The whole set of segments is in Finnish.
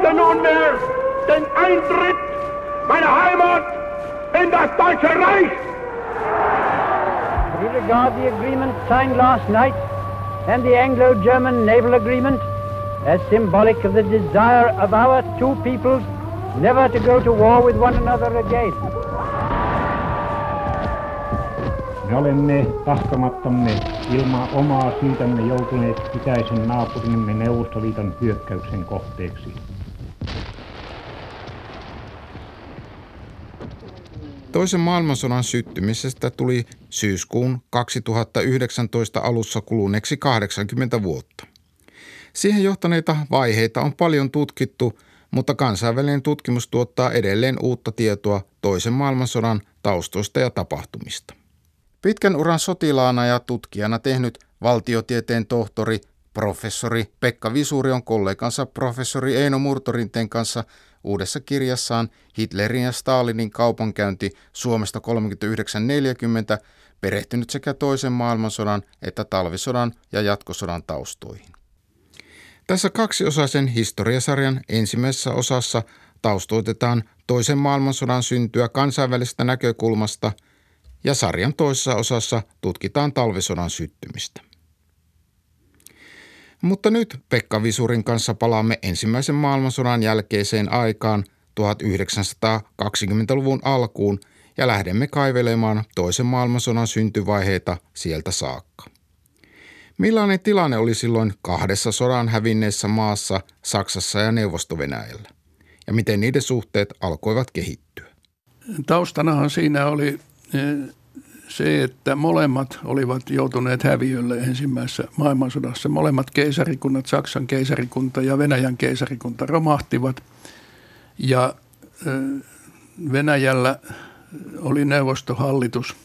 möchte nunmehr den Eintritt meiner Heimat in das Deutsche Reich. We regard the agreement signed last night and the Anglo-German naval agreement as symbolic of the desire of our two peoples never to go to war with one another again. Me olemme tahtomattamme ilman omaa syytämme joutuneet itäisen naapurimme Neuvostoliiton hyökkäyksen kohteeksi. Toisen maailmansodan syttymisestä tuli syyskuun 2019 alussa kuluneeksi 80 vuotta. Siihen johtaneita vaiheita on paljon tutkittu, mutta kansainvälinen tutkimus tuottaa edelleen uutta tietoa toisen maailmansodan taustoista ja tapahtumista. Pitkän uran sotilaana ja tutkijana tehnyt valtiotieteen tohtori professori Pekka Visuri on kollegansa professori Eino Murtorinten kanssa uudessa kirjassaan Hitlerin ja Stalinin kaupankäynti Suomesta 3940 perehtynyt sekä toisen maailmansodan että talvisodan ja jatkosodan taustoihin. Tässä kaksiosaisen historiasarjan ensimmäisessä osassa taustoitetaan toisen maailmansodan syntyä kansainvälisestä näkökulmasta ja sarjan toisessa osassa tutkitaan talvisodan syttymistä. Mutta nyt Pekka Visurin kanssa palaamme ensimmäisen maailmansodan jälkeiseen aikaan 1920-luvun alkuun ja lähdemme kaivelemaan toisen maailmansodan syntyvaiheita sieltä saakka. Millainen tilanne oli silloin kahdessa sodan hävinneessä maassa, Saksassa ja Neuvostovenäjällä? Ja miten niiden suhteet alkoivat kehittyä? Taustanahan siinä oli eh, se, että molemmat olivat joutuneet häviölle ensimmäisessä maailmansodassa. Molemmat keisarikunnat, Saksan keisarikunta ja Venäjän keisarikunta romahtivat. Ja Venäjällä oli neuvostohallitus.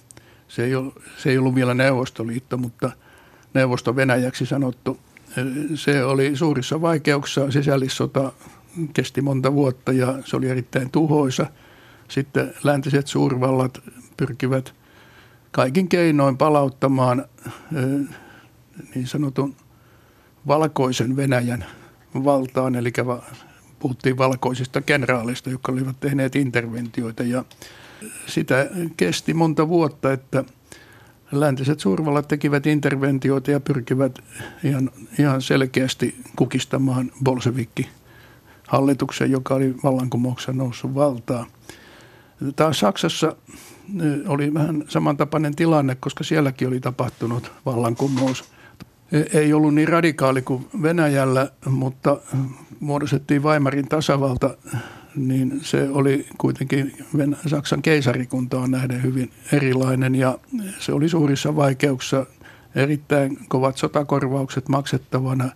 Se ei, ollut, se ei ollut vielä Neuvostoliitto, mutta – neuvosto Venäjäksi sanottu. Se oli suurissa vaikeuksissa. Sisällissota kesti monta vuotta ja se oli erittäin tuhoisa. Sitten läntiset suurvallat pyrkivät kaikin keinoin palauttamaan niin sanotun valkoisen Venäjän valtaan, eli puhuttiin valkoisista kenraaleista, jotka olivat tehneet interventioita ja sitä kesti monta vuotta, että – läntiset suurvallat tekivät interventioita ja pyrkivät ihan, ihan selkeästi kukistamaan bolsevikki hallituksen, joka oli vallankumouksessa noussut valtaa. Taas Saksassa oli vähän samantapainen tilanne, koska sielläkin oli tapahtunut vallankumous. E, ei ollut niin radikaali kuin Venäjällä, mutta muodostettiin Weimarin tasavalta niin se oli kuitenkin Saksan keisarikuntaan nähden hyvin erilainen ja se oli suurissa vaikeuksissa erittäin kovat sotakorvaukset maksettavana.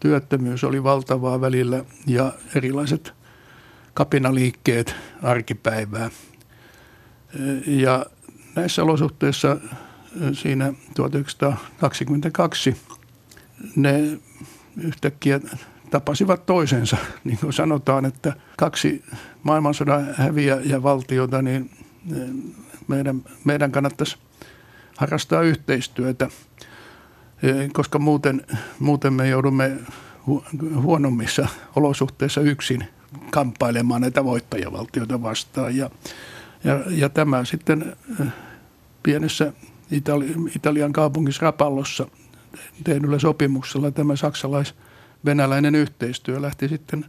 Työttömyys oli valtavaa välillä ja erilaiset kapinaliikkeet arkipäivää. Ja näissä olosuhteissa siinä 1922 ne yhtäkkiä tapasivat toisensa. Niin kuin sanotaan, että kaksi maailmansodan häviä ja valtiota, niin meidän, meidän kannattaisi harrastaa yhteistyötä, koska muuten, muuten me joudumme huonommissa olosuhteissa yksin kamppailemaan näitä voittajavaltioita vastaan. Ja, ja, ja tämä sitten eh, pienessä Itali, Italian kaupungissa Rapallossa tehdyllä sopimuksella tämä saksalais- venäläinen yhteistyö lähti sitten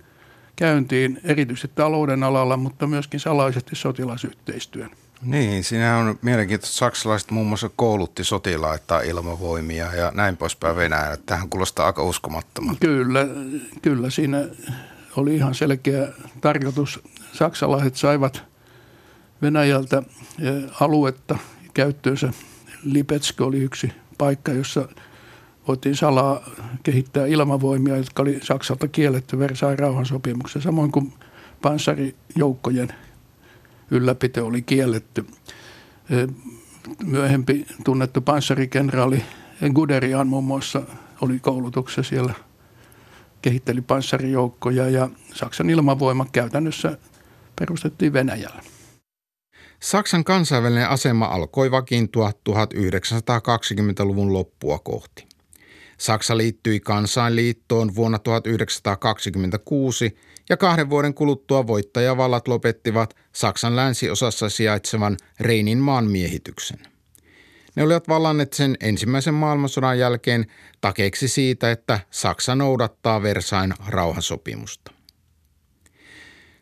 käyntiin erityisesti talouden alalla, mutta myöskin salaisesti sotilasyhteistyön. Niin, siinä on mielenkiintoista. Saksalaiset muun muassa koulutti sotilaita ilmavoimia ja näin poispäin Venäjällä. Tähän kuulostaa aika uskomattomalta. Kyllä, kyllä siinä oli ihan selkeä tarkoitus. Saksalaiset saivat Venäjältä eh, aluetta käyttöönsä. Lipetsk oli yksi paikka, jossa – voitiin salaa kehittää ilmavoimia, jotka oli Saksalta kielletty Versailles rauhansopimuksessa, samoin kuin panssarijoukkojen ylläpito oli kielletty. Myöhempi tunnettu panssarikenraali Guderian muun muassa oli koulutuksessa siellä, kehitteli panssarijoukkoja ja Saksan ilmavoima käytännössä perustettiin Venäjällä. Saksan kansainvälinen asema alkoi vakiintua 1920-luvun loppua kohti. Saksa liittyi kansainliittoon vuonna 1926 ja kahden vuoden kuluttua voittajavallat lopettivat Saksan länsiosassa sijaitsevan Reinin maan miehityksen. Ne olivat vallanneet sen ensimmäisen maailmansodan jälkeen takeeksi siitä, että Saksa noudattaa Versain rauhansopimusta.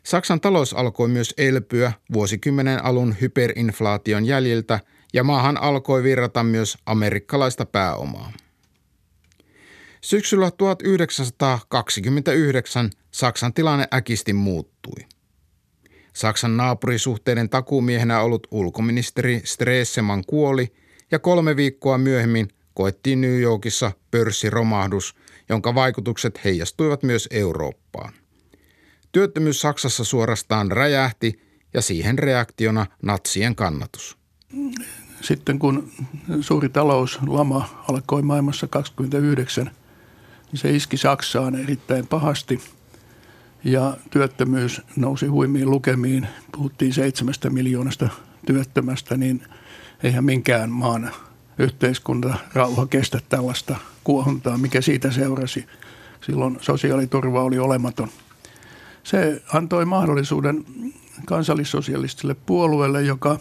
Saksan talous alkoi myös elpyä vuosikymmenen alun hyperinflaation jäljiltä ja maahan alkoi virrata myös amerikkalaista pääomaa. Syksyllä 1929 Saksan tilanne äkisti muuttui. Saksan naapurisuhteiden takuumiehenä ollut ulkoministeri Streseman kuoli ja kolme viikkoa myöhemmin koettiin New Yorkissa pörssiromahdus, jonka vaikutukset heijastuivat myös Eurooppaan. Työttömyys Saksassa suorastaan räjähti ja siihen reaktiona natsien kannatus. Sitten kun suuri talouslama alkoi maailmassa 29, niin se iski Saksaan erittäin pahasti ja työttömyys nousi huimiin lukemiin. Puhuttiin seitsemästä miljoonasta työttömästä, niin eihän minkään maan yhteiskunta rauha kestä tällaista kuohuntaa, mikä siitä seurasi. Silloin sosiaaliturva oli olematon – se antoi mahdollisuuden kansallissosialistiselle puolueelle, joka,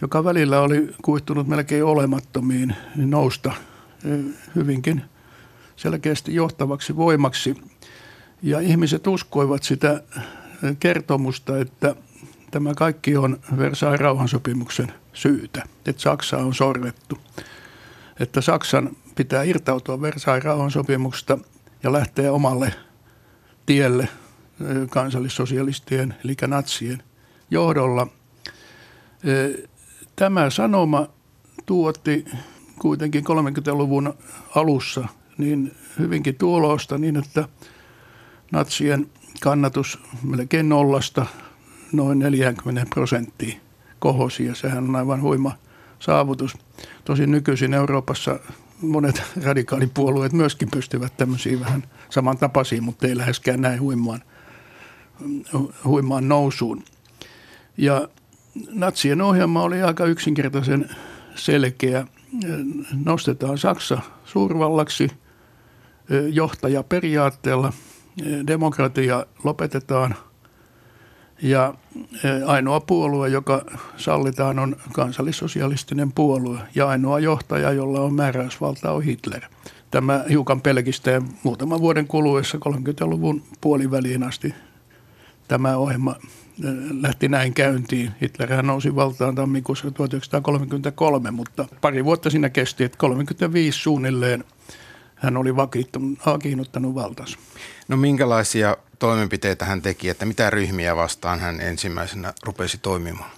joka välillä oli kuihtunut melkein olemattomiin, niin nousta hyvinkin selkeästi johtavaksi voimaksi. Ja ihmiset uskoivat sitä kertomusta, että tämä kaikki on Versailles rauhansopimuksen syytä, että Saksa on sorrettu. Että Saksan pitää irtautua Versailles rauhansopimuksesta ja lähteä omalle tielle – kansallissosialistien, eli natsien johdolla. Tämä sanoma tuotti kuitenkin 30-luvun alussa niin hyvinkin tuolosta niin, että natsien kannatus melkein nollasta noin 40 prosenttia kohosi ja sehän on aivan huima saavutus. Tosin nykyisin Euroopassa monet radikaalipuolueet myöskin pystyvät tämmöisiin vähän samantapaisiin, mutta ei läheskään näin huimaan – huimaan nousuun. Ja natsien ohjelma oli aika yksinkertaisen selkeä. Nostetaan Saksa suurvallaksi johtajaperiaatteella, demokratia lopetetaan ja ainoa puolue, joka sallitaan, on kansallissosialistinen puolue ja ainoa johtaja, jolla on määräysvalta, on Hitler. Tämä hiukan pelkistää muutaman vuoden kuluessa 30-luvun puoliväliin asti tämä ohjelma äh, lähti näin käyntiin. Hitlerhän nousi valtaan tammikuussa 1933, mutta pari vuotta siinä kesti, että 35 suunnilleen hän oli vakiinnuttanut valtansa. No minkälaisia toimenpiteitä hän teki, että mitä ryhmiä vastaan hän ensimmäisenä rupesi toimimaan?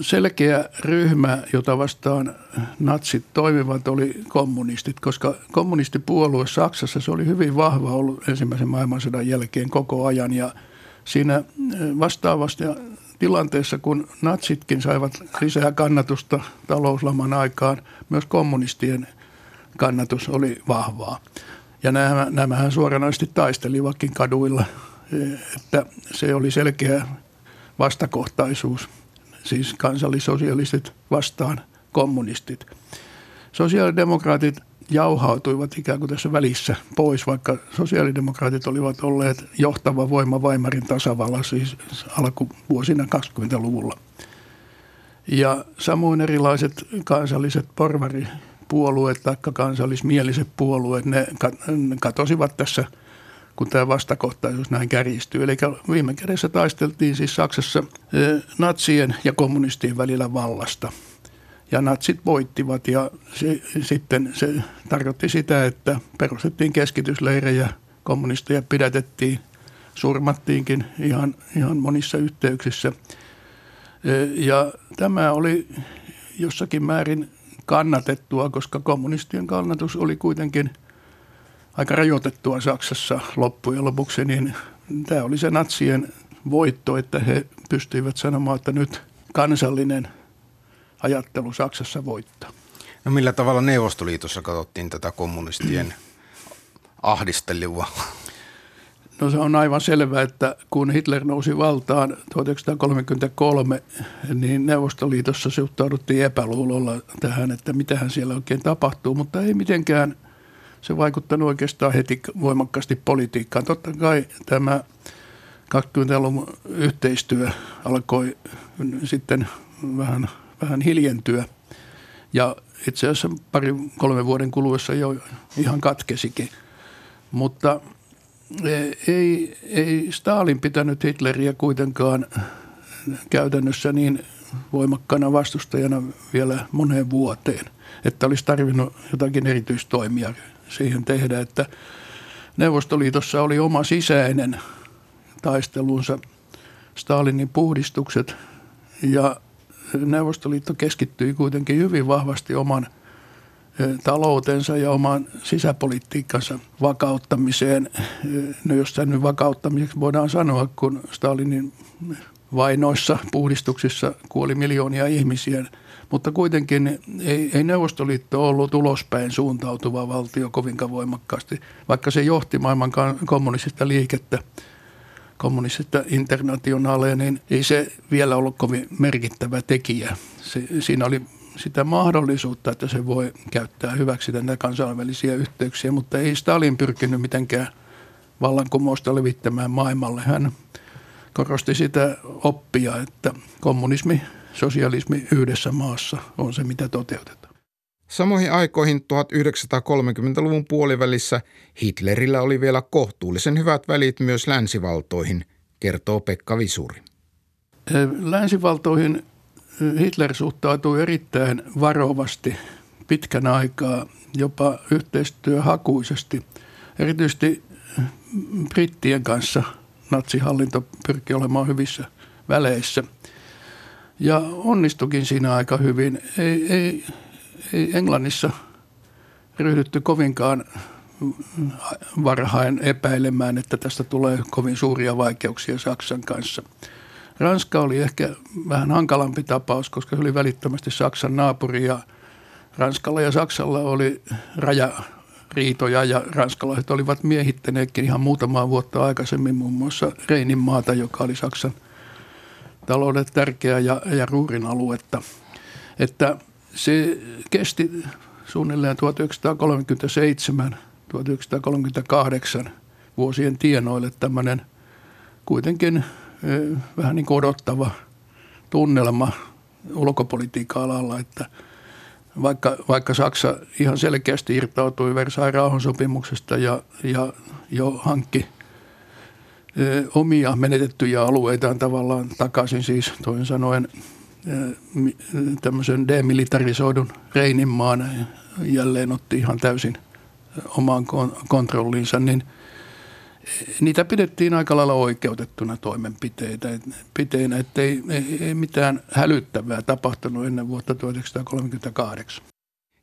Selkeä ryhmä, jota vastaan natsit toimivat, oli kommunistit, koska kommunistipuolue Saksassa se oli hyvin vahva ollut ensimmäisen maailmansodan jälkeen koko ajan ja – siinä eh, vastaavasti tilanteessa, kun natsitkin saivat lisää kannatusta talouslaman aikaan, myös kommunistien kannatus oli vahvaa. Ja nämä, nämähän suoranaisesti taistelivatkin kaduilla, että se oli selkeä vastakohtaisuus, siis kansallisosialistit vastaan kommunistit. Sosiaalidemokraatit jauhautuivat ikään kuin tässä välissä pois, vaikka sosiaalidemokraatit olivat olleet johtava voima Weimarin tasavalla siis alkuvuosina 20-luvulla. Ja samoin erilaiset kansalliset porvaripuolueet tai kansallismieliset puolueet, ne katosivat tässä, kun tämä vastakohtaisuus näin kärjistyy. Eli viime kädessä taisteltiin siis Saksassa eh, natsien ja kommunistien välillä vallasta – ja natsit voittivat ja se, sitten se tarkoitti sitä, että perustettiin keskitysleirejä, kommunisteja pidätettiin, surmattiinkin ihan, ihan monissa yhteyksissä. E, ja tämä oli jossakin määrin kannatettua, koska kommunistien kannatus oli kuitenkin aika rajoitettua Saksassa loppujen lopuksi, niin tämä oli se natsien voitto, että he pystyivät sanomaan, että nyt kansallinen – ajattelu Saksassa voittaa. No millä tavalla Neuvostoliitossa katsottiin tätä kommunistien ahdistelua? No se on aivan selvää, että kun Hitler nousi valtaan 1933, niin Neuvostoliitossa suhtauduttiin epäluulolla tähän, että mitähän siellä oikein tapahtuu, mutta ei mitenkään se vaikuttanut oikeastaan heti voimakkaasti politiikkaan. Totta kai tämä 20-luvun yhteistyö alkoi sitten vähän, vähän hiljentyä ja itse asiassa pari kolme vuoden kuluessa jo ihan katkesikin. Mutta ei, ei Stalin pitänyt Hitleriä kuitenkaan käytännössä niin voimakkaana vastustajana vielä moneen vuoteen, että olisi tarvinnut jotakin erityistoimia siihen tehdä, että Neuvostoliitossa oli oma sisäinen taistelunsa, Stalinin puhdistukset ja Neuvostoliitto keskittyi kuitenkin hyvin vahvasti oman taloutensa ja oman sisäpolitiikkansa vakauttamiseen. No jos sen nyt vakauttamiseksi voidaan sanoa, kun Stalinin vainoissa, puhdistuksissa kuoli miljoonia ihmisiä, mutta kuitenkin ei, ei Neuvostoliitto ollut ulospäin suuntautuva valtio kovinkaan voimakkaasti, vaikka se johti maailman kommunistista liikettä – kommunistista internationaaleja, niin ei se vielä ollut kovin merkittävä tekijä. Se, siinä oli sitä mahdollisuutta, että se voi käyttää hyväksi näitä kansainvälisiä yhteyksiä, mutta ei Stalin pyrkinyt mitenkään vallankumousta levittämään maailmalle. Hän korosti sitä oppia, että kommunismi, sosialismi yhdessä maassa on se, mitä toteutetaan. Samoihin aikoihin 1930-luvun puolivälissä Hitlerillä oli vielä kohtuullisen hyvät välit myös länsivaltoihin, kertoo Pekka Visuri. Länsivaltoihin Hitler suhtautui erittäin varovasti pitkän aikaa, jopa yhteistyöhakuisesti. Erityisesti brittien kanssa natsihallinto pyrki olemaan hyvissä väleissä. Ja onnistukin siinä aika hyvin. Ei, ei ei Englannissa ryhdytty kovinkaan varhain epäilemään, että tästä tulee kovin suuria vaikeuksia Saksan kanssa. Ranska oli ehkä vähän hankalampi tapaus, koska se oli välittömästi Saksan naapuri ja Ranskalla ja Saksalla oli rajariitoja ja ranskalaiset olivat miehittäneetkin ihan muutamaa vuotta aikaisemmin muun muassa Reinin maata, joka oli Saksan talouden tärkeä ja, ja Ruurin aluetta. Että se kesti suunnilleen 1937-1938 vuosien tienoille tämmöinen kuitenkin vähän niin kuin odottava tunnelma ulkopolitiikan alalla, että vaikka, vaikka Saksa ihan selkeästi irtautui Versailles rauhansopimuksesta ja, ja jo hankki omia menetettyjä alueitaan tavallaan takaisin siis toisin sanoen – tämmöisen demilitarisoidun Reininmaan jälleen otti ihan täysin omaan kontrolliinsa, niin niitä pidettiin aika lailla oikeutettuna toimenpiteitä, piteinä, että ei, ei, ei mitään hälyttävää tapahtunut ennen vuotta 1938.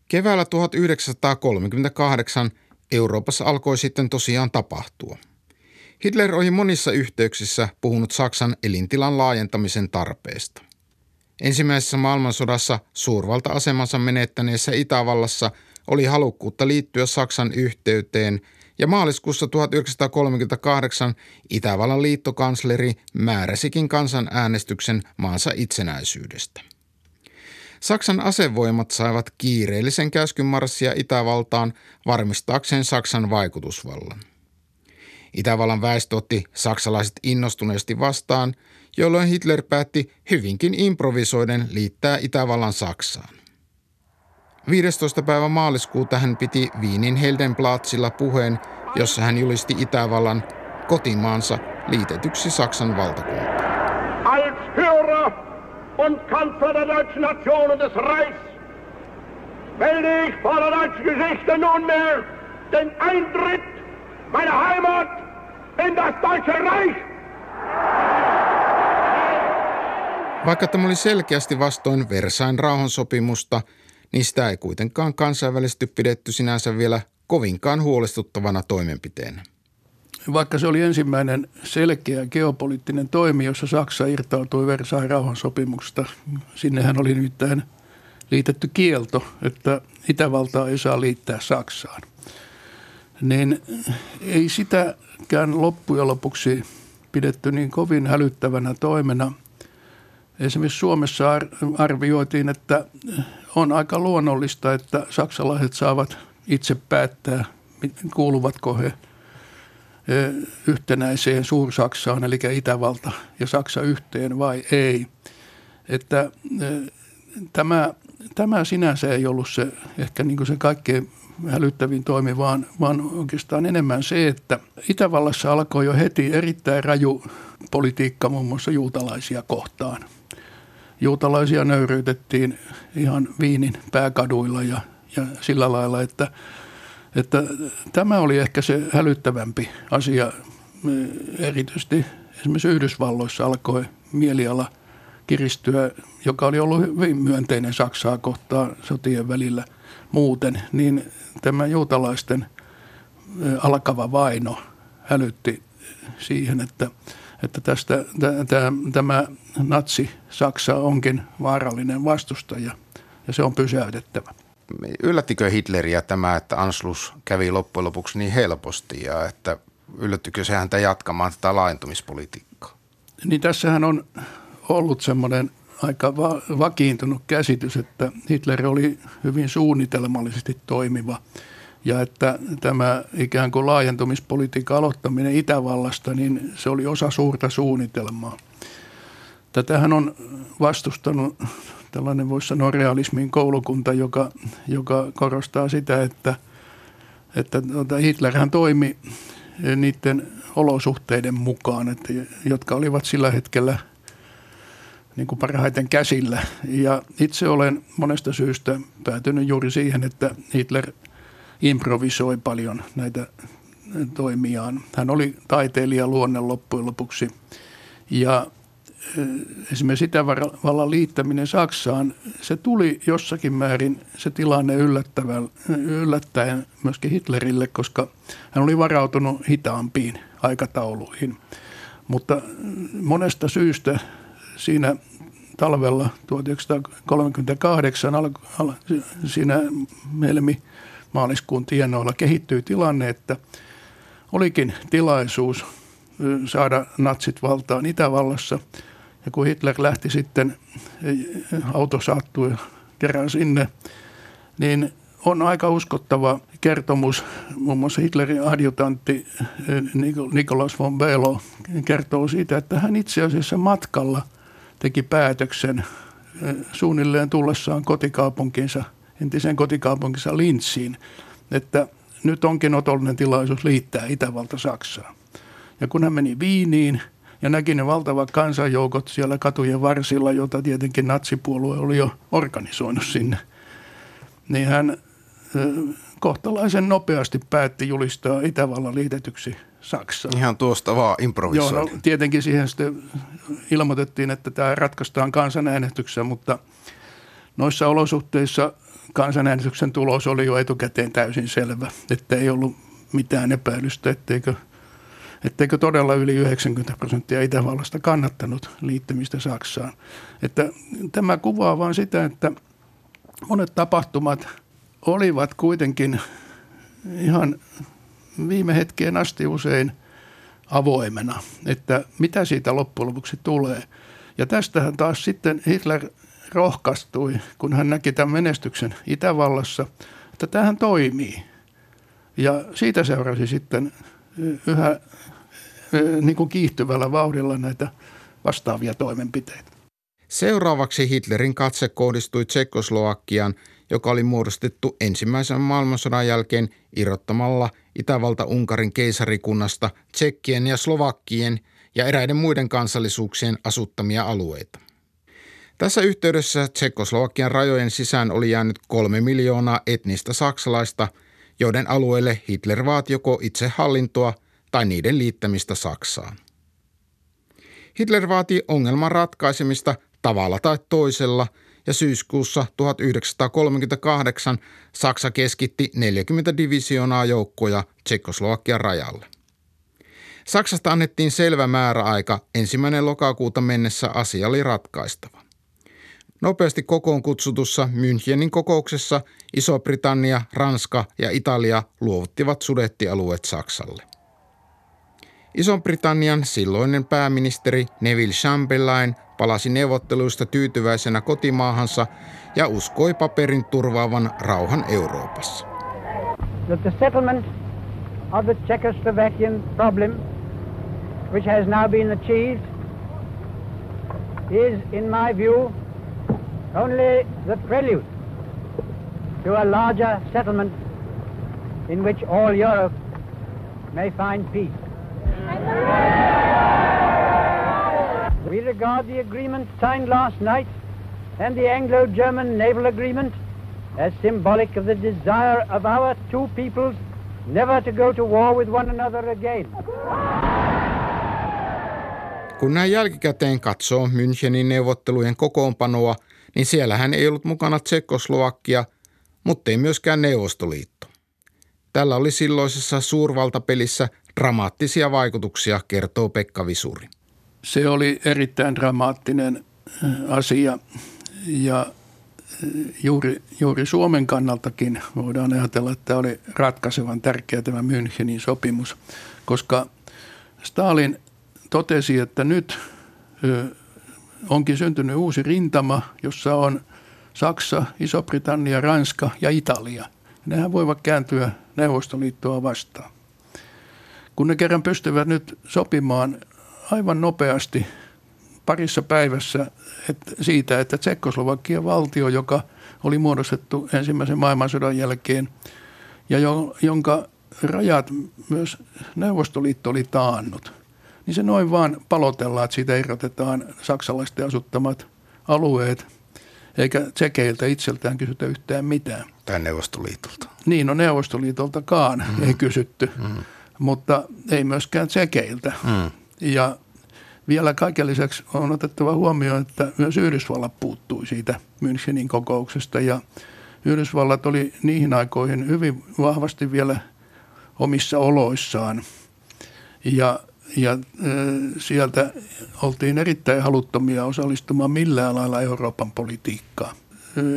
Keväällä 1938 Euroopassa alkoi sitten tosiaan tapahtua. Hitler oli monissa yhteyksissä puhunut Saksan elintilan laajentamisen tarpeesta. Ensimmäisessä maailmansodassa suurvalta-asemansa menettäneessä Itävallassa oli halukkuutta liittyä Saksan yhteyteen ja maaliskuussa 1938 Itävallan liittokansleri määräsikin kansanäänestyksen maansa itsenäisyydestä. Saksan asevoimat saivat kiireellisen käskyn marssia Itävaltaan varmistaakseen Saksan vaikutusvallan. Itävallan väestö otti saksalaiset innostuneesti vastaan – jolloin Hitler päätti hyvinkin improvisoiden liittää Itävallan Saksaan. 15. päivä maaliskuuta hän piti Viinin Heldenplatzilla puheen, jossa hän julisti Itävallan kotimaansa liitetyksi Saksan valtakuntaan. Als Führer und Kanzler der deutschen Nation und des Reichs melde ich vor der deutschen Geschichte nunmehr den Eintritt meiner Heimat in das Deutsche Reich. Vaikka tämä oli selkeästi vastoin Versain rauhansopimusta, niin sitä ei kuitenkaan kansainvälisesti pidetty sinänsä vielä kovinkaan huolestuttavana toimenpiteenä. Vaikka se oli ensimmäinen selkeä geopoliittinen toimi, jossa Saksa irtautui Versain rauhansopimuksesta, sinnehän oli nimittäin liitetty kielto, että Itävaltaa ei saa liittää Saksaan. Niin ei sitäkään loppujen lopuksi pidetty niin kovin hälyttävänä toimena – Esimerkiksi Suomessa arvioitiin, että on aika luonnollista, että saksalaiset saavat itse päättää, kuuluvatko he yhtenäiseen Suur-Saksaan, eli Itävalta ja Saksa yhteen vai ei. Että tämä, tämä sinänsä ei ollut se ehkä niin kuin se kaikkein hälyttävin toimi, vaan, vaan oikeastaan enemmän se, että Itävallassa alkoi jo heti erittäin raju politiikka muun muassa juutalaisia kohtaan. Juutalaisia nöyryytettiin ihan Viinin pääkaduilla ja, ja sillä lailla, että, että tämä oli ehkä se hälyttävämpi asia. Erityisesti esimerkiksi Yhdysvalloissa alkoi mieliala kiristyä, joka oli ollut hyvin myönteinen Saksaa kohtaan sotien välillä muuten, niin tämä juutalaisten alkava vaino hälytti siihen, että, että tästä, tämä, tämä natsi-Saksa onkin vaarallinen vastustaja ja se on pysäytettävä. Yllättikö Hitleriä tämä, että Anslus kävi loppujen lopuksi niin helposti ja että yllättikö se häntä jatkamaan tätä laajentumispolitiikkaa? Niin tässähän on ollut semmoinen aika va- vakiintunut käsitys, että Hitler oli hyvin suunnitelmallisesti toimiva ja että tämä ikään kuin laajentumispolitiikan aloittaminen Itävallasta, niin se oli osa suurta suunnitelmaa. Tätähän on vastustanut tällainen voisi sanoa realismin koulukunta, joka, joka korostaa sitä, että, että tuota, Hitlerhän toimi niiden olosuhteiden mukaan, että, jotka olivat sillä hetkellä – niin kuin parhaiten käsillä. Ja itse olen monesta syystä päätynyt juuri siihen, että Hitler improvisoi paljon näitä toimiaan. Hän oli taiteilija luonne loppujen lopuksi. Ja esimerkiksi Itävallan liittäminen Saksaan, se tuli jossakin määrin se tilanne yllättäen myöskin Hitlerille, koska hän oli varautunut hitaampiin aikatauluihin. Mutta monesta syystä siinä talvella 1938 al, al, siinä helmi maaliskuun tienoilla kehittyi tilanne, että olikin tilaisuus saada natsit valtaan Itävallassa. Ja kun Hitler lähti sitten, auto saattui kerran sinne, niin on aika uskottava kertomus. Muun muassa Hitlerin adjutantti Nikolaus von Belo kertoo siitä, että hän itse asiassa matkalla – teki päätöksen suunnilleen tullessaan kotikaupunkinsa, entisen kotikaupunkinsa Lintsiin, että nyt onkin otollinen tilaisuus liittää Itävalta Saksaan. Ja kun hän meni Viiniin ja näki ne valtavat kansanjoukot siellä katujen varsilla, jota tietenkin natsipuolue oli jo organisoinut sinne, niin hän kohtalaisen nopeasti päätti julistaa Itävallan liitetyksi Saksaan. Ihan tuosta vaan improvisoida. Joo, no, tietenkin siihen sitten ilmoitettiin, että tämä ratkaistaan kansanäänestyksessä, mutta noissa olosuhteissa kansanäänestyksen tulos oli jo etukäteen täysin selvä, että ei ollut mitään epäilystä, etteikö, etteikö todella yli 90 prosenttia Itävallasta kannattanut liittymistä Saksaan. Että tämä kuvaa vain sitä, että monet tapahtumat olivat kuitenkin ihan viime hetkeen asti usein avoimena, että mitä siitä loppujen lopuksi tulee. Ja tästähän taas sitten Hitler rohkaistui, kun hän näki tämän menestyksen Itävallassa, että tähän toimii. Ja siitä seurasi sitten yhä niin kuin kiihtyvällä vauhdilla näitä vastaavia toimenpiteitä. Seuraavaksi Hitlerin katse kohdistui Tsekoslovakian joka oli muodostettu ensimmäisen maailmansodan jälkeen irrottamalla Itävalta-Unkarin keisarikunnasta Tsekkien ja Slovakkien ja eräiden muiden kansallisuuksien asuttamia alueita. Tässä yhteydessä Tsekoslovakian rajojen sisään oli jäänyt kolme miljoonaa etnistä saksalaista, joiden alueelle Hitler vaati joko itsehallintoa tai niiden liittämistä Saksaan. Hitler vaati ongelman ratkaisemista tavalla tai toisella – ja syyskuussa 1938 Saksa keskitti 40 divisioonaa joukkoja Tsekoslovakian rajalle. Saksasta annettiin selvä määräaika, ensimmäinen lokakuuta mennessä asia oli ratkaistava. Nopeasti kokoon kutsutussa Münchenin kokouksessa Iso-Britannia, Ranska ja Italia luovuttivat sudettialueet Saksalle. Ison-Britannian silloinen pääministeri Neville Chamberlain palasi neuvotteluista tyytyväisenä kotimaahansa ja uskoi paperin turvaavan rauhan Euroopassa. That the settlement of the Czechoslovakian problem, which has now been achieved, is, in my view, only the prelude to a larger settlement in which all Europe may find peace. We regard the agreement signed last night and the Anglo-German naval agreement as symbolic of the desire of our two peoples never to go to war with one another again. Kun näin jälkikäteen katsoo Münchenin neuvottelujen kokoonpanoa, niin siellähän ei ollut mukana Tsekkoslovakia, mutta ei myöskään Neuvostoliitto. Tällä oli silloisessa suurvaltapelissä dramaattisia vaikutuksia, kertoo Pekka Visuri. Se oli erittäin dramaattinen äh, asia ja äh, juuri, juuri Suomen kannaltakin voidaan ajatella, että oli ratkaisevan tärkeä tämä Münchenin sopimus, koska Stalin totesi, että nyt onkin syntynyt uusi rintama, jossa on Saksa, Iso-Britannia, Ranska ja Italia. Nehän voivat kääntyä Neuvostoliittoa vastaan. Kun ne kerran pystyvät nyt sopimaan aivan nopeasti parissa päivässä että siitä, että Tsekkoslovakian valtio, joka oli muodostettu ensimmäisen maailmansodan jälkeen ja jo, jonka rajat myös Neuvostoliitto oli taannut, niin se noin vaan palotellaan, että siitä irrotetaan saksalaisten asuttamat alueet, eikä tsekeiltä itseltään kysytä yhtään mitään. Tai Neuvostoliitolta. Niin, no Neuvostoliitoltakaan mm. ei kysytty, mm. mutta ei myöskään tsekeiltä. Mm. Ja vielä kaiken lisäksi on otettava huomioon, että myös Yhdysvallat puuttui siitä Münchenin kokouksesta ja Yhdysvallat oli niihin aikoihin hyvin vahvasti vielä omissa oloissaan. Ja ja sieltä oltiin erittäin haluttomia osallistumaan millään lailla Euroopan politiikkaan.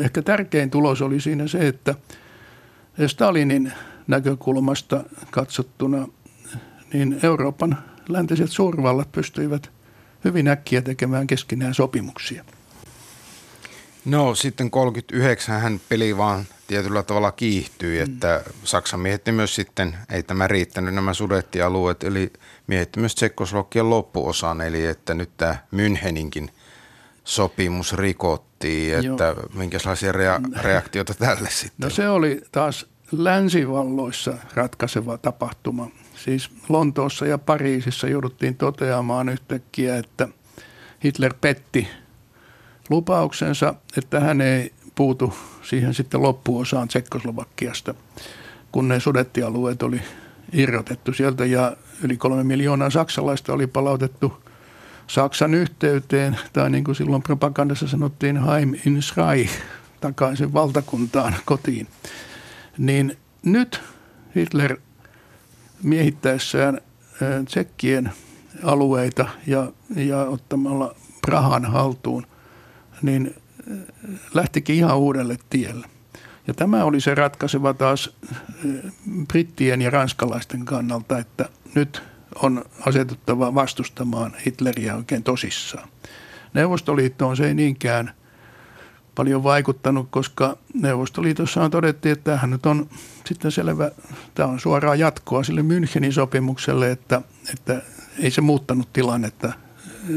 Ehkä tärkein tulos oli siinä se, että Stalinin näkökulmasta katsottuna niin Euroopan läntiset suurvallat pystyivät hyvin äkkiä tekemään keskenään sopimuksia. No sitten 39 hän peli vaan tietyllä tavalla kiihtyi, mm. että Saksa miehitti myös sitten, ei tämä riittänyt nämä sudettialueet, eli miehitti myös Tsekkoslovakian loppuosan, eli että nyt tämä Müncheninkin sopimus rikottiin, että Joo. minkälaisia rea- reaktioita tälle sitten? No se oli taas länsivalloissa ratkaiseva tapahtuma. Siis Lontoossa ja Pariisissa jouduttiin toteamaan yhtäkkiä, että Hitler petti lupauksensa, että hän ei puutu siihen sitten loppuosaan Tsekkoslovakiasta, kun ne sudettialueet oli irrotettu sieltä ja yli kolme miljoonaa saksalaista oli palautettu Saksan yhteyteen, tai niin kuin silloin propagandassa sanottiin, Heim in Reich, takaisin valtakuntaan kotiin. Niin nyt Hitler miehittäessään tsekkien alueita ja, ja ottamalla Prahan haltuun, niin lähtikin ihan uudelle tielle. Ja tämä oli se ratkaiseva taas brittien ja ranskalaisten kannalta, että nyt on asetuttava vastustamaan Hitleriä oikein tosissaan. Neuvostoliittoon se ei niinkään paljon vaikuttanut, koska Neuvostoliitossa on todettiin, että tämähän nyt on sitten selvä, tämä on suoraa jatkoa sille Münchenin sopimukselle, että, että ei se muuttanut tilannetta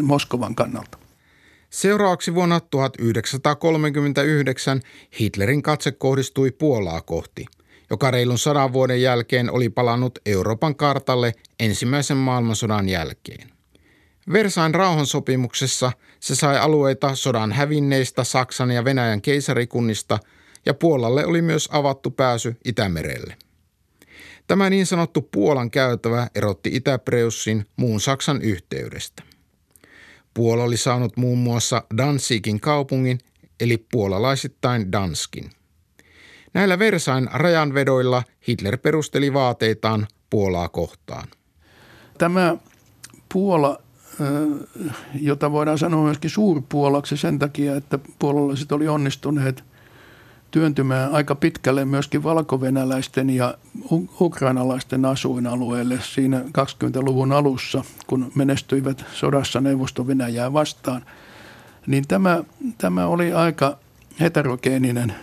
Moskovan kannalta. Seuraavaksi vuonna 1939 Hitlerin katse kohdistui Puolaa kohti, joka reilun sadan vuoden jälkeen oli palannut Euroopan kartalle ensimmäisen maailmansodan jälkeen. Versain rauhansopimuksessa se sai alueita sodan hävinneistä Saksan ja Venäjän keisarikunnista ja Puolalle oli myös avattu pääsy Itämerelle. Tämä niin sanottu Puolan käytävä erotti Itäpreussin muun Saksan yhteydestä. Puola oli saanut muun muassa Danzigin kaupungin, eli puolalaisittain Danskin. Näillä Versain rajanvedoilla Hitler perusteli vaateitaan Puolaa kohtaan. Tämä Puola, jota voidaan sanoa myöskin suurpuolaksi sen takia, että puolalaiset oli onnistuneet – työntymään aika pitkälle myöskin valkovenäläisten ja ukrainalaisten asuinalueelle siinä 20-luvun alussa, kun menestyivät sodassa Neuvosto-Venäjää vastaan. Niin tämä, tämä oli aika heterogeeninen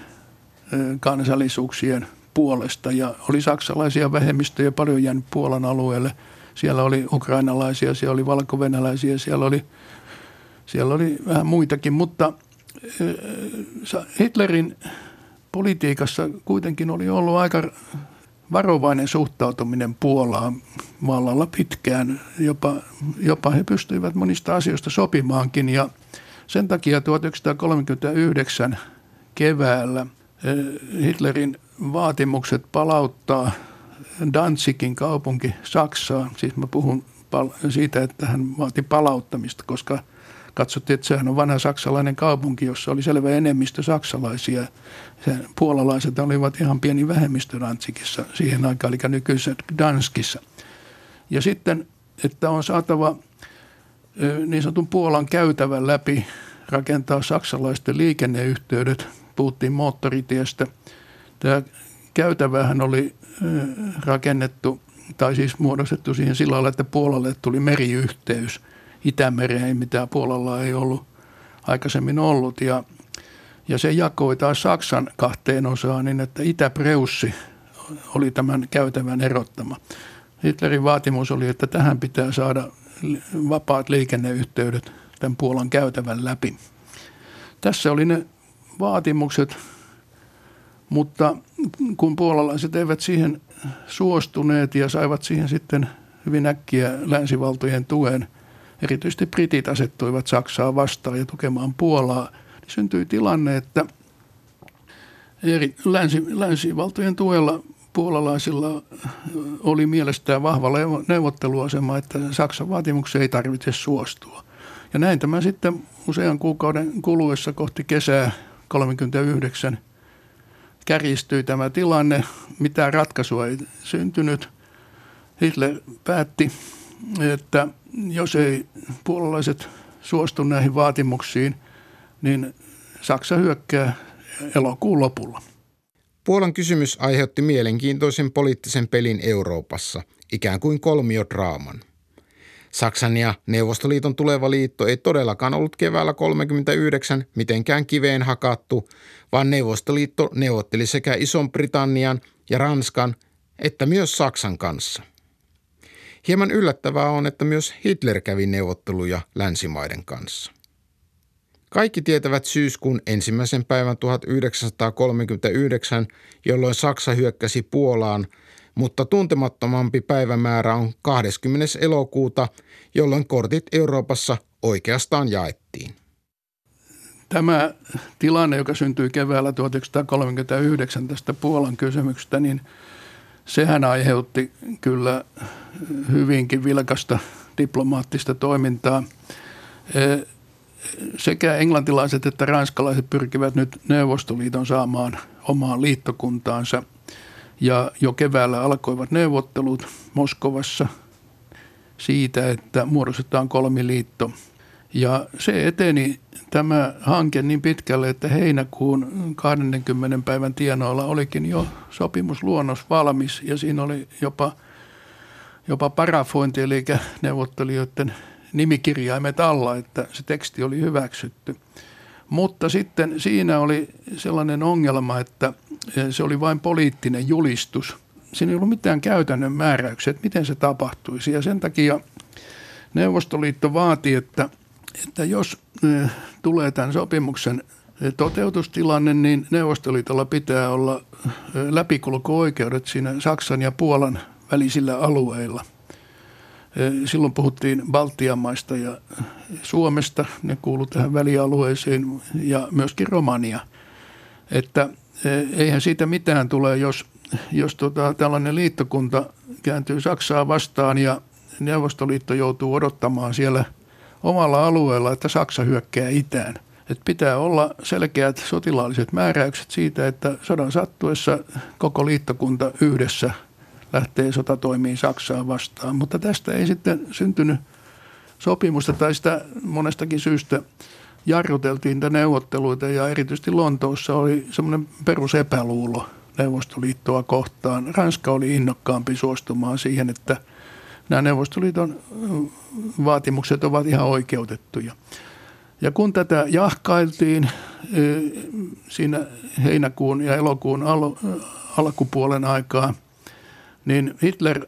kansallisuuksien puolesta ja oli saksalaisia vähemmistöjä paljon jäänyt Puolan alueelle. Siellä oli ukrainalaisia, siellä oli valkovenäläisiä, siellä oli, siellä oli vähän muitakin, mutta Hitlerin politiikassa kuitenkin oli ollut aika varovainen suhtautuminen Puolaan vallalla pitkään. Jopa, jopa he pystyivät monista asioista sopimaankin ja sen takia 1939 keväällä eh, Hitlerin vaatimukset palauttaa Danzigin kaupunki Saksaan, siis mä puhun siitä, että hän vaati palauttamista, koska – katsottiin, että sehän on vanha saksalainen kaupunki, jossa oli selvä enemmistö saksalaisia. Se, puolalaiset olivat ihan pieni vähemmistö Rantzikissa siihen aikaan, eli nykyisessä Danskissa. Ja sitten, että on saatava niin sanotun Puolan käytävän läpi rakentaa saksalaisten liikenneyhteydet. Puhuttiin moottoritiestä. Tämä käytävähän oli rakennettu tai siis muodostettu siihen sillä lailla, että Puolalle tuli meriyhteys – Itämereen, mitä Puolalla ei ollut aikaisemmin ollut. Ja, ja se jakoi taas Saksan kahteen osaan niin, että Itä-Preussi oli tämän käytävän erottama. Hitlerin vaatimus oli, että tähän pitää saada vapaat liikenneyhteydet tämän Puolan käytävän läpi. Tässä oli ne vaatimukset, mutta kun puolalaiset eivät siihen suostuneet ja saivat siihen sitten hyvin äkkiä länsivaltojen tuen – erityisesti britit asettuivat Saksaa vastaan ja tukemaan Puolaa, niin syntyi tilanne, että eri länsi, länsivaltojen tuella puolalaisilla oli mielestään vahva neuvotteluasema, että Saksan vaatimukseen ei tarvitse suostua. Ja näin tämä sitten usean kuukauden kuluessa kohti kesää 39 kärjistyi tämä tilanne. Mitään ratkaisua ei syntynyt. Hitler päätti, että jos ei puolalaiset suostu näihin vaatimuksiin, niin Saksa hyökkää elokuun lopulla. Puolan kysymys aiheutti mielenkiintoisen poliittisen pelin Euroopassa, ikään kuin kolmiodraaman. Saksan ja Neuvostoliiton tuleva liitto ei todellakaan ollut keväällä 1939 mitenkään kiveen hakattu, vaan Neuvostoliitto neuvotteli sekä Ison-Britannian ja Ranskan että myös Saksan kanssa. Hieman yllättävää on, että myös Hitler kävi neuvotteluja länsimaiden kanssa. Kaikki tietävät syyskuun ensimmäisen päivän 1939, jolloin Saksa hyökkäsi Puolaan, mutta tuntemattomampi päivämäärä on 20. elokuuta, jolloin kortit Euroopassa oikeastaan jaettiin. Tämä tilanne, joka syntyi keväällä 1939 tästä Puolan kysymyksestä, niin sehän aiheutti kyllä hyvinkin vilkasta diplomaattista toimintaa. E, sekä englantilaiset että ranskalaiset pyrkivät nyt Neuvostoliiton saamaan omaan liittokuntaansa. Ja jo keväällä alkoivat neuvottelut Moskovassa siitä, että muodostetaan kolmiliitto. Ja se eteni tämä hanke niin pitkälle, että heinäkuun 20. päivän tienoilla olikin jo sopimusluonnos valmis ja siinä oli jopa – jopa parafointi, eli neuvottelijoiden nimikirjaimet alla, että se teksti oli hyväksytty. Mutta sitten siinä oli sellainen ongelma, että se oli vain poliittinen julistus. Siinä ei ollut mitään käytännön määräyksiä, että miten se tapahtuisi. Ja sen takia Neuvostoliitto vaati, että, että jos eh, tulee tämän sopimuksen toteutustilanne, niin Neuvostoliitolla pitää olla eh, läpikulko-oikeudet siinä Saksan ja Puolan välisillä alueilla. Silloin puhuttiin Baltian maista ja Suomesta, ne kuulu tähän välialueeseen ja myöskin Romania. Että eihän siitä mitään tule, jos, jos tota, tällainen liittokunta kääntyy Saksaa vastaan ja Neuvostoliitto joutuu odottamaan siellä omalla alueella, että Saksa hyökkää itään. Et pitää olla selkeät sotilaalliset määräykset siitä, että sodan sattuessa koko liittokunta yhdessä – lähtee sotatoimiin Saksaa vastaan. Mutta tästä ei sitten syntynyt sopimusta tai sitä monestakin syystä jarruteltiin niitä neuvotteluita ja erityisesti Lontoossa oli semmoinen perusepäluulo Neuvostoliittoa kohtaan. Ranska oli innokkaampi suostumaan siihen, että nämä Neuvostoliiton vaatimukset ovat ihan oikeutettuja. Ja kun tätä jahkailtiin siinä heinäkuun ja elokuun alkupuolen aikaa, niin Hitler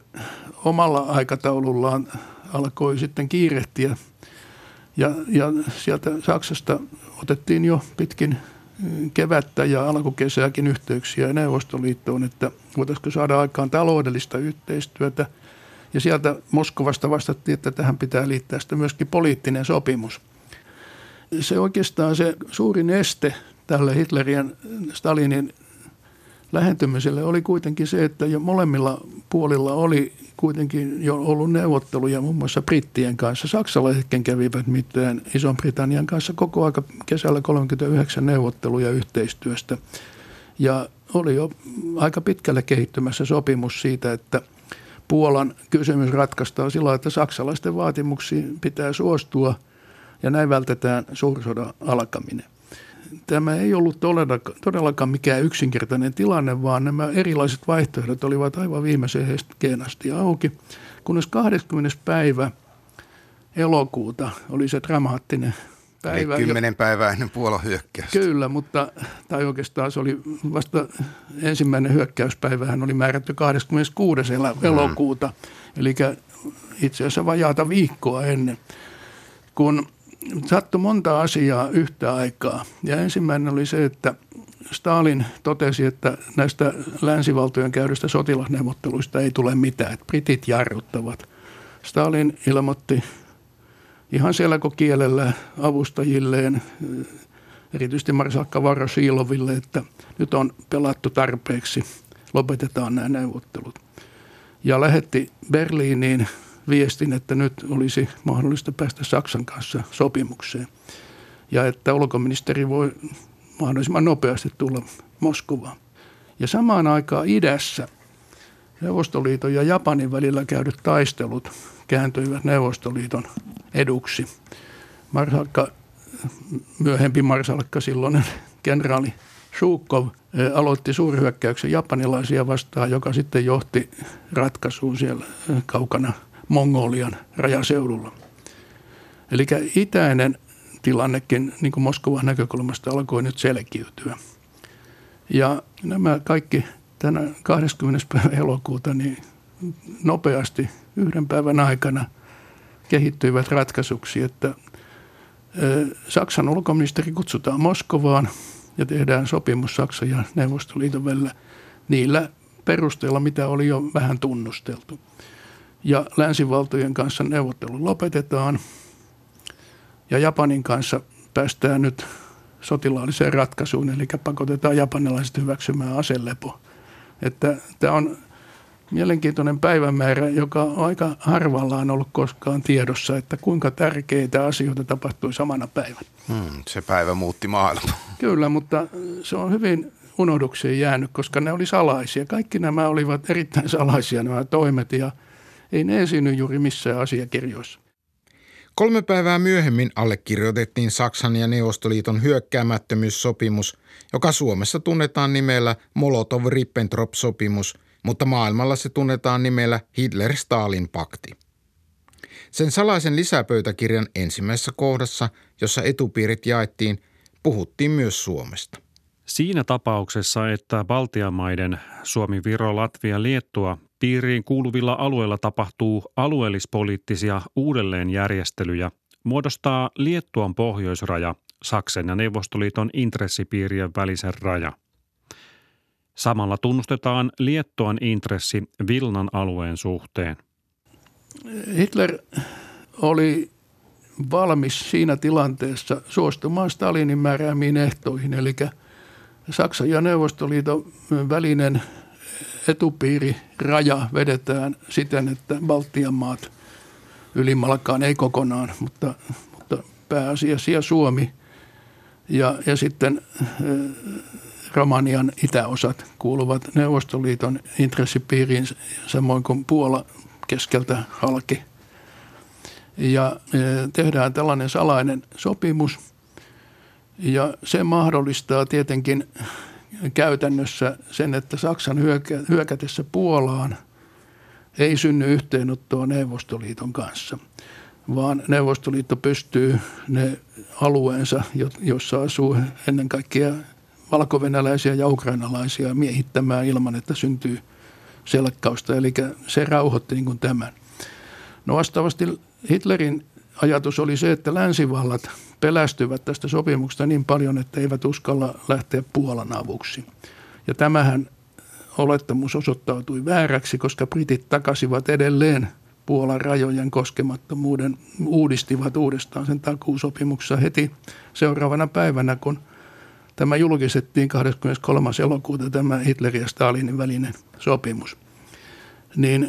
omalla aikataulullaan alkoi sitten kiirehtiä ja, ja sieltä Saksasta otettiin jo pitkin kevättä ja alkukesääkin yhteyksiä Neuvostoliittoon, että voitaisiinko saada aikaan taloudellista yhteistyötä. Ja sieltä Moskovasta vastattiin, että tähän pitää liittää sitten myöskin poliittinen sopimus. Se oikeastaan se suurin este tälle Hitlerin Stalinin lähentymiselle oli kuitenkin se, että jo molemmilla puolilla oli kuitenkin jo ollut neuvotteluja muun muassa brittien kanssa. Saksalaisetkin kävivät mitään Ison-Britannian kanssa koko aika kesällä 39 neuvotteluja yhteistyöstä. Ja oli jo aika pitkälle kehittymässä sopimus siitä, että Puolan kysymys ratkaistaan sillä että saksalaisten vaatimuksiin pitää suostua ja näin vältetään suursodan alkaminen tämä ei ollut todellakaan mikään yksinkertainen tilanne, vaan nämä erilaiset vaihtoehdot olivat aivan viimeiseen hetkeen asti auki. Kunnes 20. päivä elokuuta oli se dramaattinen päivä. Eli kymmenen päivää ennen Puolan hyökkäystä. Kyllä, mutta, tai oikeastaan se oli vasta ensimmäinen hyökkäyspäivä, hän oli määrätty 26. Mm. elokuuta, mm. eli itse asiassa vajaata viikkoa ennen. Kun sattui monta asiaa yhtä aikaa. Ja ensimmäinen oli se, että Stalin totesi, että näistä länsivaltojen käydystä sotilasneuvotteluista ei tule mitään, että britit jarruttavat. Stalin ilmoitti ihan selkokielellä avustajilleen, erityisesti marsalkka Varro Siiloville, että nyt on pelattu tarpeeksi, lopetetaan nämä neuvottelut. Ja lähetti Berliiniin viestin, että nyt olisi mahdollista päästä Saksan kanssa sopimukseen ja että ulkoministeri voi mahdollisimman nopeasti tulla Moskovaan. Ja samaan aikaan idässä Neuvostoliiton ja Japanin välillä käydyt taistelut kääntyivät Neuvostoliiton eduksi. Marsalkka, myöhempi marsalkka silloinen kenraali Shukov eh, aloitti suurhyökkäyksen japanilaisia vastaan, joka sitten johti ratkaisuun siellä eh, kaukana Mongolian rajaseudulla. Eli itäinen tilannekin niin kuin Moskovan näkökulmasta alkoi nyt selkiytyä. Ja nämä kaikki tänä 20. päivä elokuuta niin nopeasti yhden päivän aikana kehittyivät ratkaisuksi, että Saksan ulkoministeri kutsutaan Moskovaan ja tehdään sopimus Saksan ja Neuvostoliiton välillä niillä perusteilla, mitä oli jo vähän tunnusteltu ja länsivaltojen kanssa neuvottelu lopetetaan ja Japanin kanssa päästään nyt sotilaalliseen ratkaisuun, eli pakotetaan japanilaiset hyväksymään aselepo. Että tämä on mielenkiintoinen päivämäärä, joka on aika harvallaan ollut koskaan tiedossa, että kuinka tärkeitä asioita tapahtui samana päivänä. Hmm, se päivä muutti maailmaa. Kyllä, mutta se on hyvin unohdukseen jäänyt, koska ne oli salaisia. Kaikki nämä olivat erittäin salaisia nämä toimet ja – ei ne esiinny juuri missään asiakirjoissa. Kolme päivää myöhemmin allekirjoitettiin Saksan ja Neuvostoliiton hyökkäämättömyyssopimus, joka Suomessa tunnetaan nimellä Molotov-Ribbentrop-sopimus, mutta maailmalla se tunnetaan nimellä Hitler-Stalin-pakti. Sen salaisen lisäpöytäkirjan ensimmäisessä kohdassa, jossa etupiirit jaettiin, puhuttiin myös Suomesta. Siinä tapauksessa, että Baltian maiden Suomi, Viro, Latvia, Liettua piiriin kuuluvilla alueilla tapahtuu alueellispoliittisia uudelleenjärjestelyjä, muodostaa Liettuan pohjoisraja Saksen ja Neuvostoliiton intressipiirien välisen raja. Samalla tunnustetaan Liettuan intressi Vilnan alueen suhteen. Hitler oli valmis siinä tilanteessa suostumaan Stalinin määräämiin ehtoihin, eli Saksan ja Neuvostoliiton välinen etupiiri raja vedetään siten, että Baltian maat ylimalkaan ei kokonaan, mutta, mutta pääasiassa Suomi ja, ja sitten äh, Romanian itäosat kuuluvat Neuvostoliiton intressipiiriin samoin kuin Puola keskeltä halki. Ja äh, tehdään tällainen salainen sopimus ja se mahdollistaa tietenkin käytännössä sen, että Saksan hyökä, hyökätessä Puolaan ei synny yhteenottoa Neuvostoliiton kanssa, vaan Neuvostoliitto pystyy ne alueensa, jossa asuu ennen kaikkea valkovenäläisiä ja ukrainalaisia miehittämään ilman, että syntyy selkkausta. Eli se rauhoitti niin kuin tämän. No vastaavasti Hitlerin ajatus oli se, että länsivallat pelästyvät tästä sopimuksesta niin paljon, että eivät uskalla lähteä Puolan avuksi. Ja tämähän olettamus osoittautui vääräksi, koska britit takasivat edelleen Puolan rajojen koskemattomuuden, uudistivat uudestaan sen takuusopimuksessa heti seuraavana päivänä, kun tämä julkistettiin 23. elokuuta tämä Hitlerin ja Stalinin välinen sopimus. Niin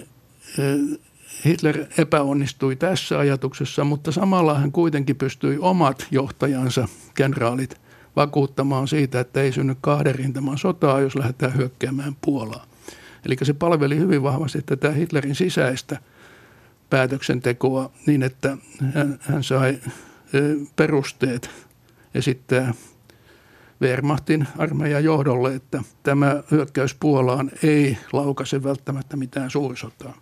eh, Hitler epäonnistui tässä ajatuksessa, mutta samalla hän kuitenkin pystyi omat johtajansa, kenraalit, vakuuttamaan siitä, että ei synny kahden rintaman sotaa, jos lähdetään hyökkäämään Puolaa. Eli se palveli hyvin vahvasti tätä Hitlerin sisäistä päätöksentekoa niin, että hän, sai perusteet esittää Wehrmachtin armeijan johdolle, että tämä hyökkäys Puolaan ei laukaise välttämättä mitään suurisotaa.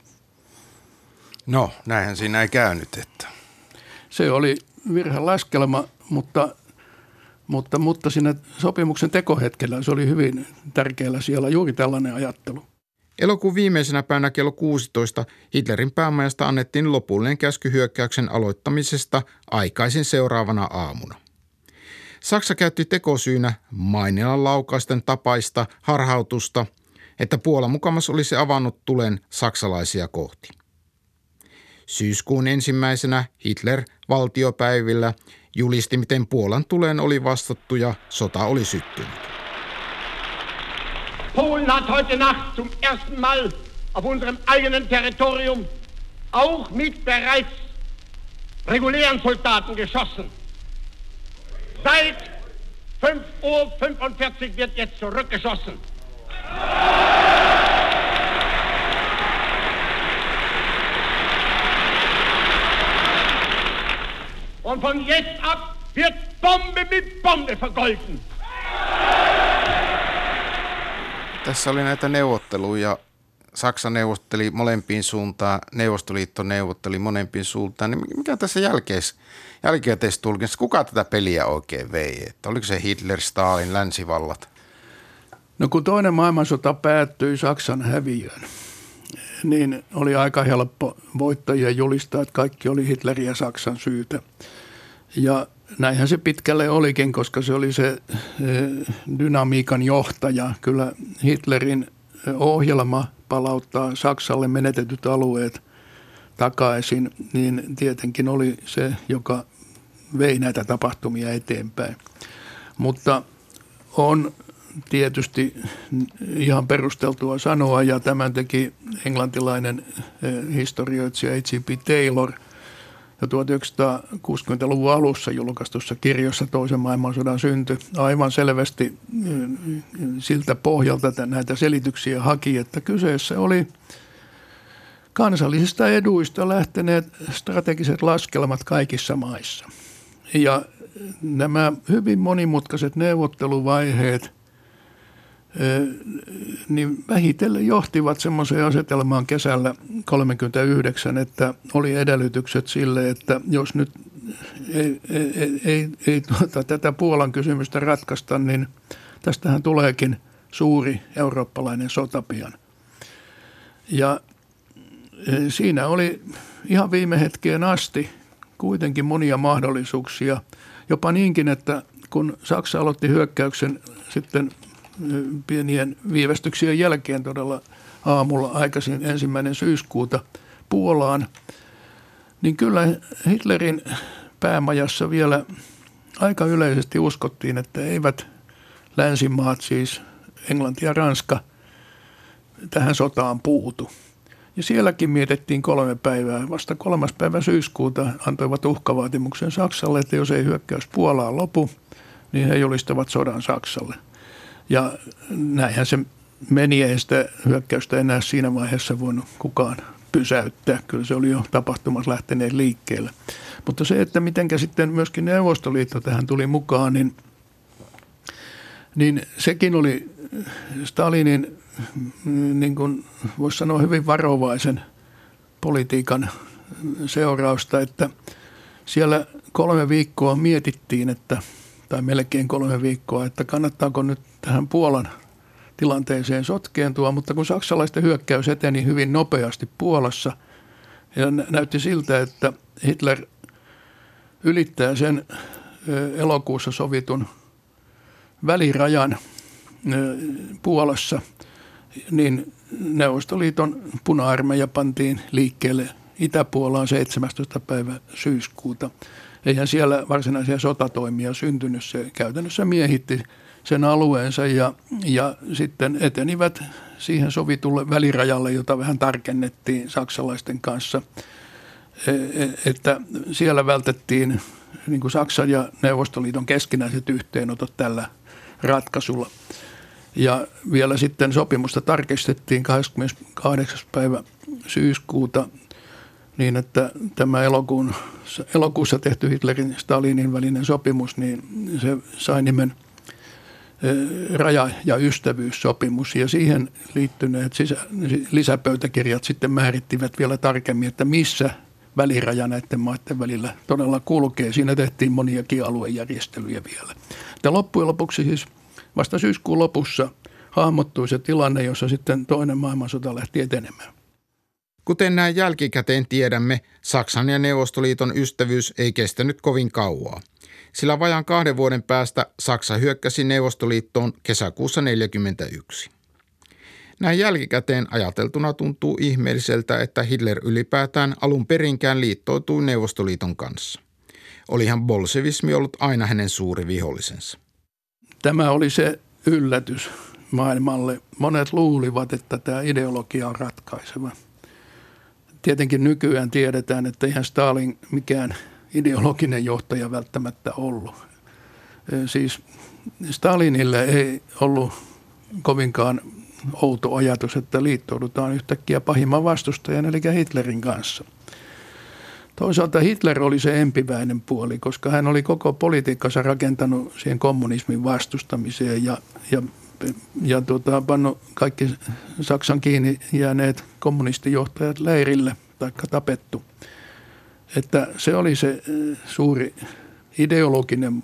No, näinhän siinä ei käynyt. Että. Se oli virhelaskelma, mutta, mutta, mutta siinä sopimuksen tekohetkellä se oli hyvin tärkeällä siellä juuri tällainen ajattelu. Elokuun viimeisenä päivänä kello 16 Hitlerin päämajasta annettiin lopullinen käsky hyökkäyksen aloittamisesta aikaisin seuraavana aamuna. Saksa käytti tekosyynä Mainilan laukaisten tapaista harhautusta, että Puola mukamas olisi avannut tulen saksalaisia kohti. Syyskuun ensimmäisenä Hitler valtiopäivillä julisti, miten Puolan tuleen oli vastattu ja sota oli syttynyt. Polen hat heute Nacht zum ersten Mal auf unserem eigenen Territorium auch mit bereits regulären Soldaten geschossen. Seit 5.45 Uhr wird jetzt zurückgeschossen. Und von jetzt ab wird Bombe mit Bombe vergolten. Tässä oli näitä neuvotteluja. Saksa neuvotteli molempiin suuntaan, Neuvostoliitto neuvotteli molempiin suuntaan. Niin mikä tässä jälkeis, jälkikäteistulkinnassa, kuka tätä peliä oikein vei? Että oliko se Hitler, Stalin, länsivallat? No kun toinen maailmansota päättyi Saksan häviöön, niin oli aika helppo voittajia julistaa, että kaikki oli Hitlerin ja Saksan syytä. Ja näinhän se pitkälle olikin, koska se oli se dynamiikan johtaja. Kyllä Hitlerin ohjelma palauttaa Saksalle menetetyt alueet takaisin, niin tietenkin oli se, joka vei näitä tapahtumia eteenpäin. Mutta on tietysti ihan perusteltua sanoa, ja tämän teki englantilainen historioitsija H.P. Taylor – jo 1960-luvun alussa julkaistussa kirjassa toisen maailmansodan synty aivan selvästi siltä pohjalta näitä selityksiä haki, että kyseessä oli kansallisista eduista lähteneet strategiset laskelmat kaikissa maissa. Ja nämä hyvin monimutkaiset neuvotteluvaiheet – niin vähitellen johtivat semmoiseen asetelmaan kesällä 1939, että oli edellytykset sille, että jos nyt ei, ei, ei, ei tuota, tätä Puolan kysymystä ratkaista, niin tästähän tuleekin suuri eurooppalainen sotapian. Ja siinä oli ihan viime hetkeen asti kuitenkin monia mahdollisuuksia, jopa niinkin, että kun Saksa aloitti hyökkäyksen sitten pienien viivästyksien jälkeen todella aamulla aikaisin ensimmäinen syyskuuta Puolaan, niin kyllä Hitlerin päämajassa vielä aika yleisesti uskottiin, että eivät länsimaat, siis Englanti ja Ranska, tähän sotaan puutu. Ja sielläkin mietittiin kolme päivää. Vasta kolmas päivä syyskuuta antoivat uhkavaatimuksen Saksalle, että jos ei hyökkäys Puolaan lopu, niin he julistavat sodan Saksalle – ja näinhän se meni, ei sitä hyökkäystä enää siinä vaiheessa voinut kukaan pysäyttää. Kyllä se oli jo tapahtumassa lähteneet liikkeelle. Mutta se, että miten sitten myöskin Neuvostoliitto tähän tuli mukaan, niin, niin sekin oli Stalinin, niin kuin voisi sanoa, hyvin varovaisen politiikan seurausta, että siellä kolme viikkoa mietittiin, että tai melkein kolme viikkoa, että kannattaako nyt tähän Puolan tilanteeseen sotkeentua, mutta kun saksalaisten hyökkäys eteni hyvin nopeasti Puolassa ja näytti siltä, että Hitler ylittää sen elokuussa sovitun välirajan Puolassa, niin Neuvostoliiton puna-armeija pantiin liikkeelle Itä-Puolaan 17. päivä syyskuuta. Eihän siellä varsinaisia sotatoimia syntynyt. Se käytännössä miehitti sen alueensa ja, ja sitten etenivät siihen sovitulle välirajalle, jota vähän tarkennettiin saksalaisten kanssa, e, e, että siellä vältettiin niin kuin Saksan ja Neuvostoliiton keskinäiset yhteenotot tällä ratkaisulla. Ja vielä sitten sopimusta tarkistettiin 28. päivä syyskuuta niin, että tämä elokuun, elokuussa tehty Hitlerin Stalinin välinen sopimus, niin se sai nimen raja- ja ystävyyssopimus ja siihen liittyneet sisä, lisäpöytäkirjat sitten määrittivät vielä tarkemmin, että missä väliraja näiden maiden välillä todella kulkee. Siinä tehtiin moniakin aluejärjestelyjä vielä. Ja loppujen lopuksi siis vasta syyskuun lopussa hahmottui se tilanne, jossa sitten toinen maailmansota lähti etenemään. Kuten näin jälkikäteen tiedämme, Saksan ja Neuvostoliiton ystävyys ei kestänyt kovin kauaa. Sillä vajan kahden vuoden päästä Saksa hyökkäsi Neuvostoliittoon kesäkuussa 1941. Näin jälkikäteen ajateltuna tuntuu ihmeelliseltä, että Hitler ylipäätään alun perinkään liittoutui Neuvostoliiton kanssa. Olihan bolsevismi ollut aina hänen suuri vihollisensa. Tämä oli se yllätys maailmalle. Monet luulivat, että tämä ideologia on ratkaiseva. Tietenkin nykyään tiedetään, että eihän Stalin mikään ideologinen johtaja välttämättä ollut. Siis Stalinille ei ollut kovinkaan outo ajatus, että liittoudutaan yhtäkkiä pahimman vastustajan, eli Hitlerin kanssa. Toisaalta Hitler oli se empiväinen puoli, koska hän oli koko politiikkansa rakentanut siihen kommunismin vastustamiseen ja, ja, ja tuota, pannut kaikki Saksan kiinni jääneet kommunistijohtajat leirille tai tapettu. Että se oli se eh, suuri ideologinen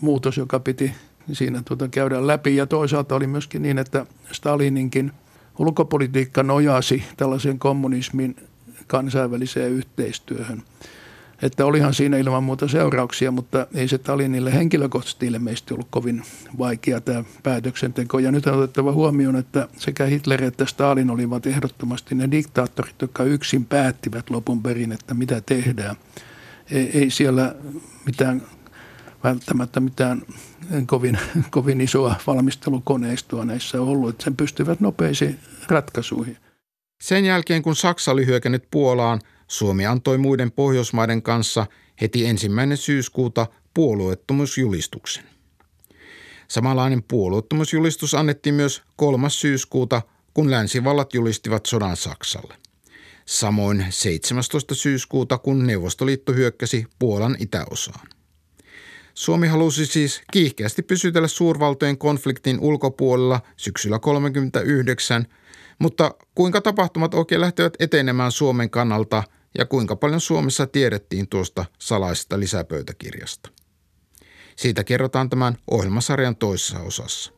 muutos, joka piti siinä tuota käydä läpi. Ja toisaalta oli myöskin niin, että Stalininkin ulkopolitiikka nojasi tällaisen kommunismin kansainväliseen yhteistyöhön. Että olihan siinä ilman muuta seurauksia, mutta ei se Stalinille henkilökohtaisesti ilmeisesti ollut kovin vaikea tämä päätöksenteko. Ja nyt on otettava huomioon, että sekä Hitler että Stalin olivat ehdottomasti ne diktaattorit, jotka yksin päättivät lopun perin, että mitä tehdään. Ei siellä mitään välttämättä mitään kovin, kovin isoa valmistelukoneistoa näissä ollut, että sen pystyvät nopeisiin ratkaisuihin. Sen jälkeen kun Saksa oli hyökännyt Puolaan, Suomi antoi muiden Pohjoismaiden kanssa heti ensimmäinen syyskuuta puolueettomuusjulistuksen. Samanlainen puolueettomuusjulistus annettiin myös 3. syyskuuta, kun länsivallat julistivat sodan Saksalle. Samoin 17. syyskuuta, kun Neuvostoliitto hyökkäsi Puolan itäosaan. Suomi halusi siis kiihkeästi pysytellä suurvaltojen konfliktin ulkopuolella syksyllä 1939, mutta kuinka tapahtumat oikein lähtevät etenemään Suomen kannalta ja kuinka paljon Suomessa tiedettiin tuosta salaisesta lisäpöytäkirjasta? Siitä kerrotaan tämän ohjelmasarjan toisessa osassa.